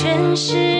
全是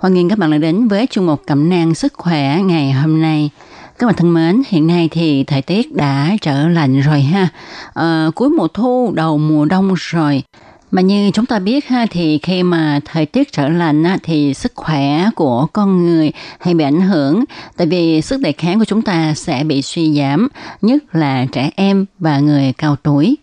Hoan nghênh các bạn đã đến với chung một cẩm nang sức khỏe ngày hôm nay. Các bạn thân mến, hiện nay thì thời tiết đã trở lạnh rồi ha. À, cuối mùa thu, đầu mùa đông rồi. Mà như chúng ta biết ha thì khi mà thời tiết trở lạnh á, thì sức khỏe của con người hay bị ảnh hưởng tại vì sức đề kháng của chúng ta sẽ bị suy giảm, nhất là trẻ em và người cao tuổi.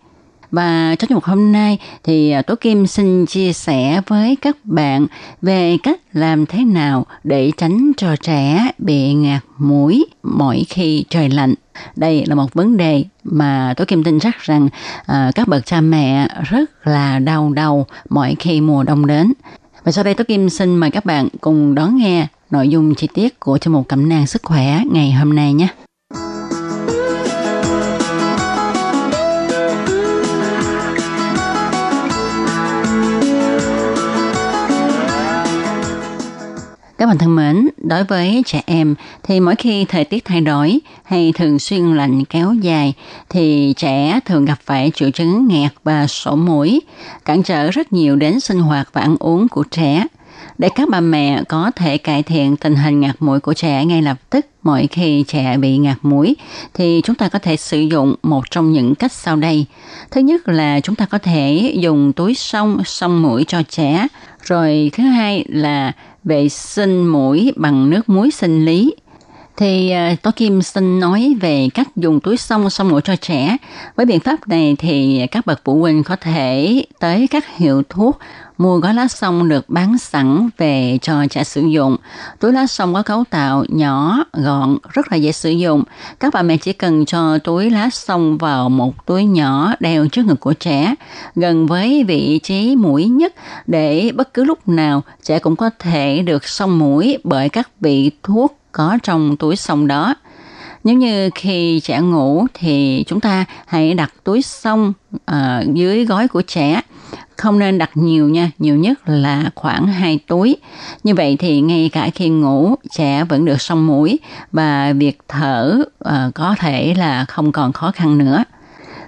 Và trong một hôm nay thì à, Tố Kim xin chia sẻ với các bạn về cách làm thế nào để tránh cho trẻ bị ngạt mũi mỗi khi trời lạnh. Đây là một vấn đề mà Tố Kim tin chắc rằng à, các bậc cha mẹ rất là đau đầu mỗi khi mùa đông đến. Và sau đây Tố Kim xin mời các bạn cùng đón nghe nội dung chi tiết của chương mục cẩm nang sức khỏe ngày hôm nay nhé. Bạn thân mến, đối với trẻ em thì mỗi khi thời tiết thay đổi hay thường xuyên lạnh kéo dài thì trẻ thường gặp phải triệu chứng nghẹt và sổ mũi, cản trở rất nhiều đến sinh hoạt và ăn uống của trẻ. Để các bà mẹ có thể cải thiện tình hình ngạt mũi của trẻ ngay lập tức mỗi khi trẻ bị ngạt mũi thì chúng ta có thể sử dụng một trong những cách sau đây. Thứ nhất là chúng ta có thể dùng túi sông sông mũi cho trẻ. Rồi thứ hai là vệ sinh mũi bằng nước muối sinh lý. Thì uh, Tố Kim xin nói về cách dùng túi sông sông mũi cho trẻ. Với biện pháp này thì các bậc phụ huynh có thể tới các hiệu thuốc mua gói lá sông được bán sẵn về cho trẻ sử dụng. Túi lá sông có cấu tạo nhỏ, gọn, rất là dễ sử dụng. Các bà mẹ chỉ cần cho túi lá sông vào một túi nhỏ đeo trước ngực của trẻ, gần với vị trí mũi nhất để bất cứ lúc nào trẻ cũng có thể được sông mũi bởi các vị thuốc có trong túi sông đó. Nếu như khi trẻ ngủ thì chúng ta hãy đặt túi sông uh, ờ, dưới gói của trẻ không nên đặt nhiều nha, nhiều nhất là khoảng 2 túi. Như vậy thì ngay cả khi ngủ, trẻ vẫn được sông mũi và việc thở uh, có thể là không còn khó khăn nữa.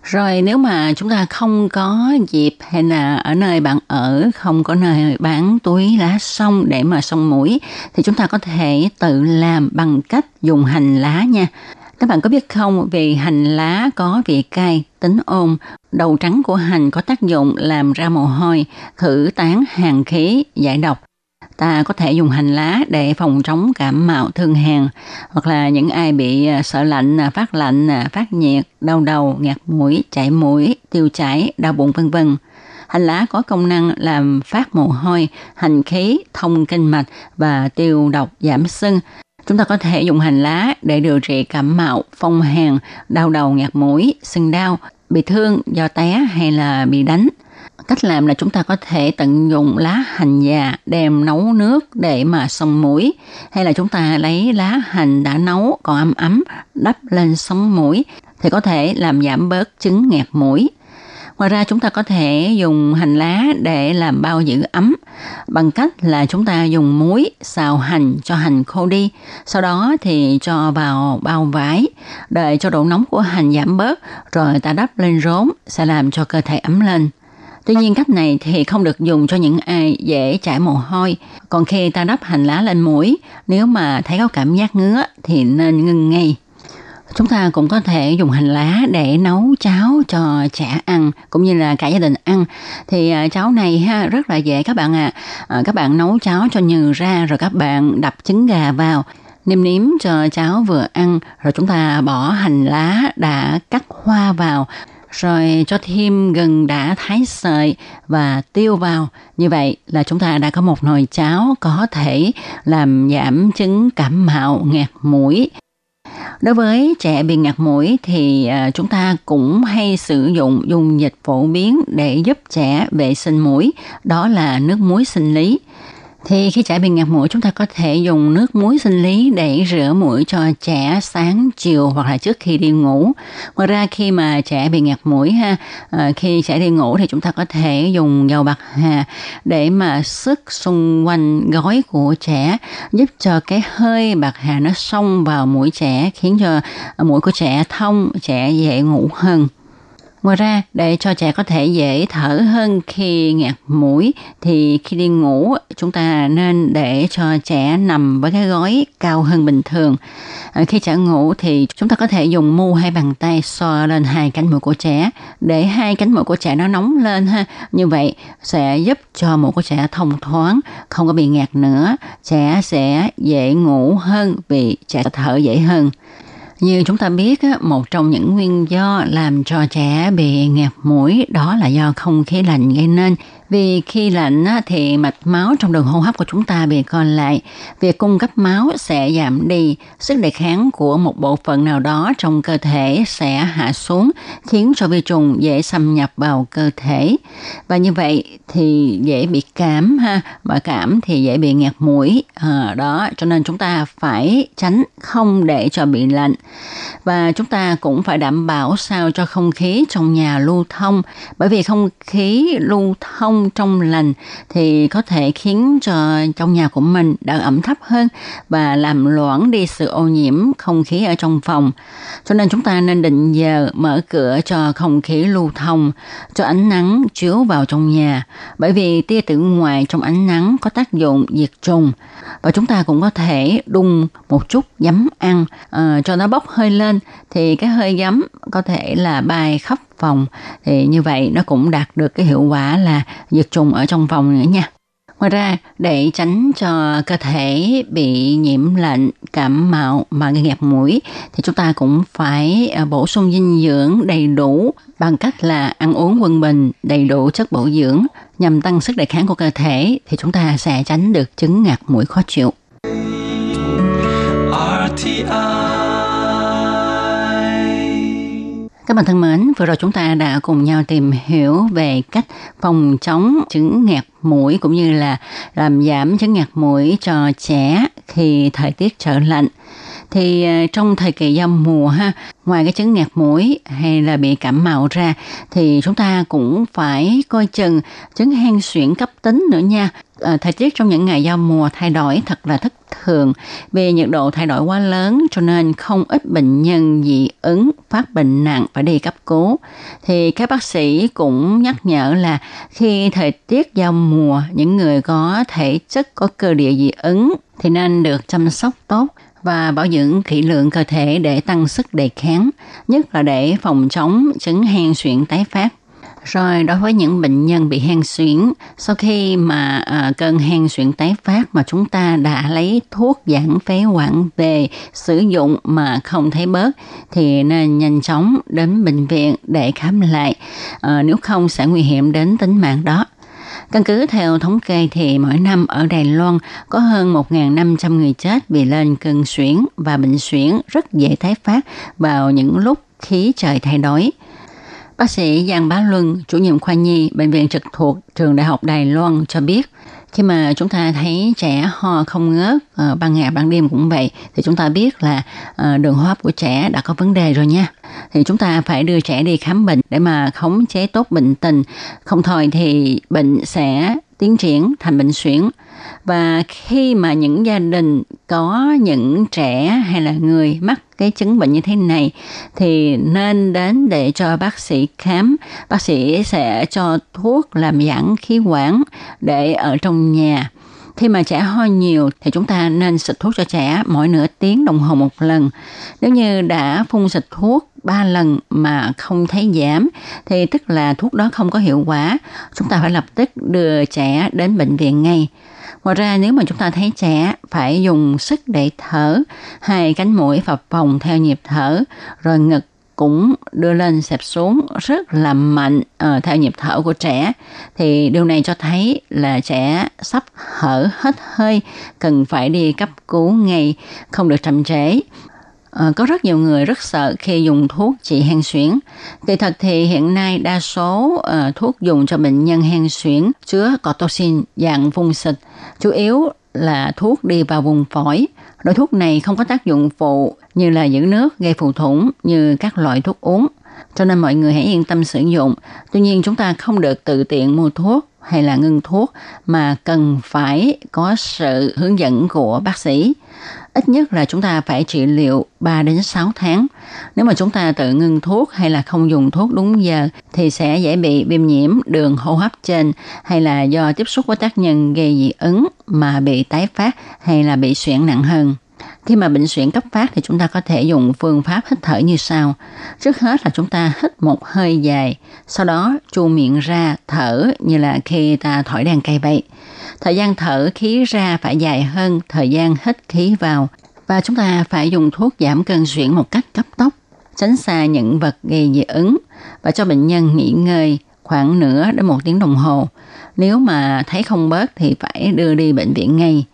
Rồi nếu mà chúng ta không có dịp hay là ở nơi bạn ở không có nơi bán túi lá xong để mà xong mũi thì chúng ta có thể tự làm bằng cách dùng hành lá nha. Các bạn có biết không, vì hành lá có vị cay, tính ôn, đầu trắng của hành có tác dụng làm ra mồ hôi, khử tán hàn khí, giải độc. Ta có thể dùng hành lá để phòng chống cảm mạo thương hàn, hoặc là những ai bị à, sợ lạnh, à, phát lạnh, à, phát nhiệt, đau đầu, ngạt mũi, chảy mũi, tiêu chảy, đau bụng vân vân. Hành lá có công năng làm phát mồ hôi, hành khí, thông kinh mạch và tiêu độc giảm sưng, Chúng ta có thể dùng hành lá để điều trị cảm mạo, phong hàn, đau đầu ngạt mũi, sưng đau, bị thương do té hay là bị đánh. Cách làm là chúng ta có thể tận dụng lá hành già đem nấu nước để mà xông mũi hay là chúng ta lấy lá hành đã nấu còn ấm ấm đắp lên sống mũi thì có thể làm giảm bớt chứng nghẹt mũi. Ngoài ra chúng ta có thể dùng hành lá để làm bao giữ ấm bằng cách là chúng ta dùng muối xào hành cho hành khô đi. Sau đó thì cho vào bao vải, đợi cho độ nóng của hành giảm bớt rồi ta đắp lên rốn sẽ làm cho cơ thể ấm lên. Tuy nhiên cách này thì không được dùng cho những ai dễ chảy mồ hôi. Còn khi ta đắp hành lá lên mũi, nếu mà thấy có cảm giác ngứa thì nên ngưng ngay. Chúng ta cũng có thể dùng hành lá để nấu cháo cho trẻ ăn cũng như là cả gia đình ăn. Thì à, cháo này ha rất là dễ các bạn ạ. À. À, các bạn nấu cháo cho nhừ ra rồi các bạn đập trứng gà vào nêm nếm cho cháo vừa ăn rồi chúng ta bỏ hành lá đã cắt hoa vào rồi cho thêm gừng đã thái sợi và tiêu vào. Như vậy là chúng ta đã có một nồi cháo có thể làm giảm chứng cảm mạo ngạt mũi. Đối với trẻ bị ngạt mũi thì à, chúng ta cũng hay sử dụng dung dịch phổ biến để giúp trẻ vệ sinh mũi, đó là nước muối sinh lý thì khi trẻ bị ngạt mũi, chúng ta có thể dùng nước muối sinh lý để rửa mũi cho trẻ sáng chiều hoặc là trước khi đi ngủ. Ngoài ra, khi mà trẻ bị ngạt mũi ha ờ, khi trẻ đi ngủ thì chúng ta có thể dùng dầu bạc hà để mà sức xung quanh gói của trẻ, giúp cho cái hơi bạc hà nó xông vào mũi trẻ, khiến cho mũi của trẻ thông, trẻ dễ ngủ hơn. Ngoài ra, để cho trẻ có thể dễ thở hơn khi ngạt mũi thì khi đi ngủ chúng ta nên để cho trẻ nằm với cái gói cao hơn bình thường. À, khi trẻ ngủ thì chúng ta có thể dùng mu hay bàn tay xoa lên hai cánh mũi của trẻ để hai cánh mũi của trẻ nó nóng lên ha. Như vậy sẽ giúp cho mũi của trẻ thông thoáng, không có bị ngạt nữa. Trẻ sẽ dễ ngủ hơn vì trẻ thở dễ hơn. Như chúng ta biết, một trong những nguyên do làm cho trẻ bị nghẹt mũi đó là do không khí lạnh gây nên. Vì khi lạnh thì mạch máu trong đường hô hấp của chúng ta bị co lại, việc cung cấp máu sẽ giảm đi, sức đề kháng của một bộ phận nào đó trong cơ thể sẽ hạ xuống, khiến cho vi trùng dễ xâm nhập vào cơ thể. Và như vậy thì dễ bị cảm ha, và cảm thì dễ bị nghẹt mũi. À, đó, cho nên chúng ta phải tránh không để cho bị lạnh. Và chúng ta cũng phải đảm bảo sao cho không khí trong nhà lưu thông, bởi vì không khí lưu thông không trong lành thì có thể khiến cho trong nhà của mình độ ẩm thấp hơn và làm loãng đi sự ô nhiễm không khí ở trong phòng. Cho nên chúng ta nên định giờ mở cửa cho không khí lưu thông, cho ánh nắng chiếu vào trong nhà. Bởi vì tia tử ngoại trong ánh nắng có tác dụng diệt trùng. Và chúng ta cũng có thể đun một chút giấm ăn uh, cho nó bốc hơi lên thì cái hơi giấm có thể là bài khắp phòng thì như vậy nó cũng đạt được cái hiệu quả là diệt trùng ở trong phòng nữa nha. Ngoài ra, để tránh cho cơ thể bị nhiễm lạnh, cảm mạo mà gây nghẹt mũi thì chúng ta cũng phải à, bổ sung dinh dưỡng đầy đủ bằng cách là ăn uống quân bình, đầy đủ chất bổ dưỡng nhằm tăng sức đề kháng của cơ thể thì chúng ta sẽ tránh được chứng ngạt mũi khó chịu. RTI các bạn thân mến, vừa rồi chúng ta đã cùng nhau tìm hiểu về cách phòng chống chứng ngạt mũi cũng như là làm giảm chứng ngạt mũi cho trẻ khi thời tiết trở lạnh. Thì à, trong thời kỳ giao mùa ha ngoài cái chứng ngạt mũi hay là bị cảm mạo ra thì chúng ta cũng phải coi chừng chứng hen suyễn cấp tính nữa nha. À, thời tiết trong những ngày giao mùa thay đổi thật là thất thường vì nhiệt độ thay đổi quá lớn cho nên không ít bệnh nhân dị ứng phát bệnh nặng phải đi cấp cứu thì các bác sĩ cũng nhắc nhở là khi thời tiết giao mùa những người có thể chất có cơ địa dị ứng thì nên được chăm sóc tốt và bảo dưỡng kỹ lượng cơ thể để tăng sức đề kháng, nhất là để phòng chống chứng hen suyễn tái phát. Rồi đối với những bệnh nhân bị hen suyễn, sau khi mà à, cơn hen suyễn tái phát mà chúng ta đã lấy thuốc giãn phế quản về sử dụng mà không thấy bớt thì nên nhanh chóng đến bệnh viện để khám lại, à, nếu không sẽ nguy hiểm đến tính mạng đó. Căn cứ theo thống kê thì mỗi năm ở Đài Loan có hơn 1.500 người chết vì lên cơn suyễn và bệnh suyễn rất dễ tái phát vào những lúc khí trời thay đổi. Bác sĩ Giang Bá Luân, chủ nhiệm khoa nhi Bệnh viện trực thuộc Trường Đại học Đài Loan cho biết, khi mà chúng ta thấy trẻ ho không ngớt ờ, ban ngày ban đêm cũng vậy thì chúng ta biết là ờ, đường hô hấp của trẻ đã có vấn đề rồi nha. Thì chúng ta phải đưa trẻ đi khám bệnh để mà khống chế tốt bệnh tình. Không thôi thì bệnh sẽ tiến triển, thành bệnh suyễn và khi mà những gia đình có những trẻ hay là người mắc cái chứng bệnh như thế này, thì nên đến để cho bác sĩ khám. Bác sĩ sẽ cho thuốc làm giãn khí quản để ở trong nhà khi mà trẻ ho nhiều thì chúng ta nên xịt thuốc cho trẻ mỗi nửa tiếng đồng hồ một lần. Nếu như đã phun xịt thuốc 3 lần mà không thấy giảm thì tức là thuốc đó không có hiệu quả. Chúng ta phải lập tức đưa trẻ đến bệnh viện ngay. Ngoài ra nếu mà chúng ta thấy trẻ phải dùng sức để thở, hai cánh mũi phập phồng theo nhịp thở, rồi ngực cũng đưa lên xẹp xuống rất là mạnh uh, theo nhịp thở của trẻ thì điều này cho thấy là trẻ sắp hở hết hơi cần phải đi cấp cứu ngay không được chậm trễ À, có rất nhiều người rất sợ khi dùng thuốc trị hen suyễn. Kỳ thật thì hiện nay đa số uh, thuốc dùng cho bệnh nhân hen suyễn chứa cortoxin dạng vùng xịt, chủ yếu là thuốc đi vào vùng phổi. Loại thuốc này không có tác dụng phụ như là giữ nước, gây phù thủng như các loại thuốc uống. Cho nên mọi người hãy yên tâm sử dụng. Tuy nhiên chúng ta không được tự tiện mua thuốc hay là ngưng thuốc mà cần phải có sự hướng dẫn của bác sĩ. Ít nhất là chúng ta phải trị liệu 3 đến 6 tháng. Nếu mà chúng ta tự ngưng thuốc hay là không dùng thuốc đúng giờ, thì sẽ dễ bị viêm nhiễm đường hô hấp trên, hay là do tiếp xúc với tác nhân gây dị ứng mà bị tái phát hay là bị suyễn nặng hơn. Khi mà bệnh suyễn cấp phát thì chúng ta có thể dùng phương pháp hít thở như sau. Trước hết là chúng ta hít một hơi dài, sau đó chu miệng ra thở như là khi ta thổi đàn cây vậy. Thời gian thở khí ra phải dài hơn thời gian hít khí vào và chúng ta phải dùng thuốc giảm cơn suyễn một cách cấp tốc, tránh xa những vật gây dị ứng và cho bệnh nhân nghỉ ngơi khoảng nửa đến một tiếng đồng hồ. Nếu mà thấy không bớt thì phải đưa đi bệnh viện ngay.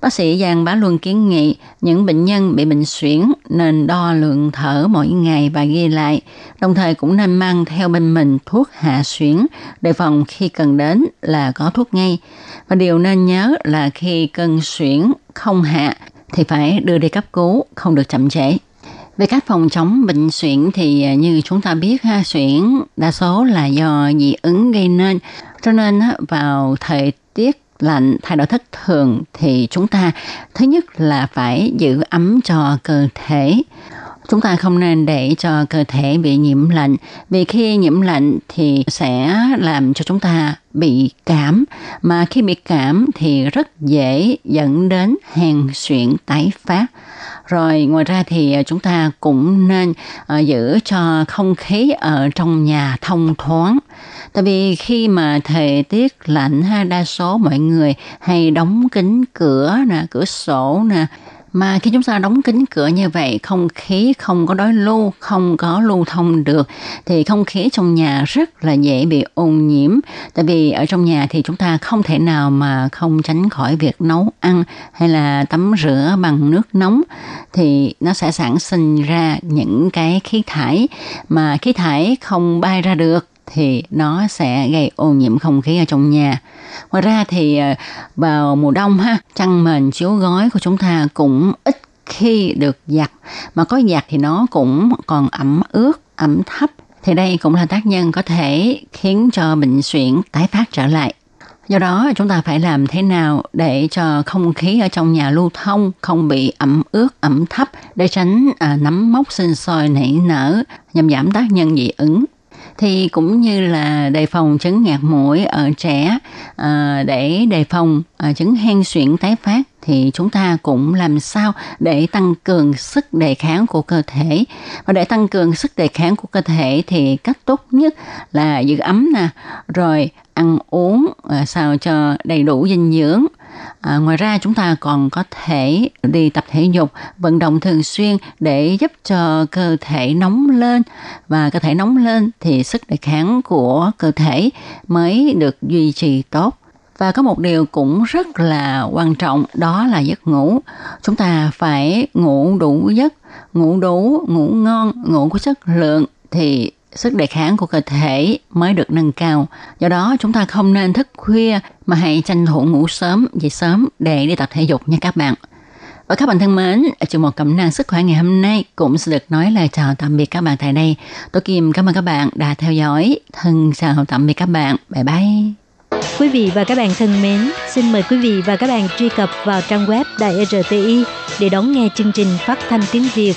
Bác sĩ Giang Bá Luân kiến nghị những bệnh nhân bị bệnh suyễn nên đo lượng thở mỗi ngày và ghi lại, đồng thời cũng nên mang theo bên mình thuốc hạ suyễn đề phòng khi cần đến là có thuốc ngay. Và điều nên nhớ là khi cơn suyễn không hạ thì phải đưa đi cấp cứu, không được chậm trễ. Về cách phòng chống bệnh suyễn thì à, như chúng ta biết ha, suyễn đa số là do dị ứng gây nên. Cho nên vào thời tiết lạnh thay đổi thất thường thì chúng ta, thứ nhất là phải giữ ấm cho cơ thể. Chúng ta không nên để cho cơ thể bị nhiễm lạnh, vì khi nhiễm lạnh thì sẽ làm cho chúng ta bị cảm. Mà khi bị cảm thì rất dễ dẫn đến hèn suyễn tái phát. Rồi ngoài ra thì à, chúng ta cũng nên uh, giữ cho không khí ở trong nhà thông thoáng. Tại vì khi mà thời tiết lạnh ha đa số mọi người hay đóng kín cửa nè cửa sổ nè mà khi chúng ta đóng kính cửa như vậy, không khí không có đối lưu, không có lưu thông được, thì không khí trong nhà rất là dễ bị ô nhiễm. Tại vì ở trong nhà thì chúng ta không thể nào mà không tránh khỏi việc nấu ăn hay là tắm rửa bằng nước nóng. Thì nó sẽ sản sinh ra những cái khí thải mà khí thải không bay ra được thì nó sẽ gây ô nhiễm không khí ở trong nhà. Ngoài ra thì ờ, vào mùa đông ha, chăn mền chiếu gói của chúng ta cũng ít khi được giặt mà có giặt thì nó cũng còn ẩm ướt, ẩm thấp thì đây cũng là tác nhân có thể khiến cho bệnh suyễn tái phát trở lại. Do đó chúng ta phải làm thế nào để cho không khí ở trong nhà lưu thông không bị ẩm ướt, ẩm thấp để tránh à, nấm mốc sinh sôi nảy nở nhằm giảm tác nhân dị ứng thì cũng như là đề phòng chứng ngạt mũi ở trẻ à, để đề phòng à, chứng hen suyễn tái phát thì chúng ta cũng làm sao để tăng cường sức đề kháng của cơ thể. Và để tăng cường sức đề kháng của cơ thể thì cách tốt nhất là giữ ấm nè rồi ăn uống à, sao cho đầy đủ dinh dưỡng À, ngoài ra chúng ta còn có thể đi tập thể dục, vận động thường xuyên để giúp cho cơ thể nóng lên và cơ thể nóng lên thì sức đề kháng của cơ thể mới được duy trì tốt. Và có một điều cũng rất là quan trọng đó là giấc ngủ. Chúng ta phải ngủ đủ giấc, ngủ đủ, ngủ ngon, ngủ có chất lượng thì sức đề kháng của cơ thể mới được nâng cao. Do đó chúng ta không nên thức khuya mà hãy tranh thủ ngủ sớm, dậy sớm để đi tập thể dục nha các bạn. Và các bạn thân mến, chương một cẩm năng sức khỏe ngày hôm nay cũng sẽ được nói lời chào tạm biệt các bạn tại đây. Tôi Kim cảm ơn các bạn đã theo dõi. Thân chào tạm biệt các bạn. Bye bye. Quý vị và các bạn thân mến, xin mời quý vị và các bạn truy cập vào trang web Đài e RTI để đón nghe chương trình phát thanh tiếng Việt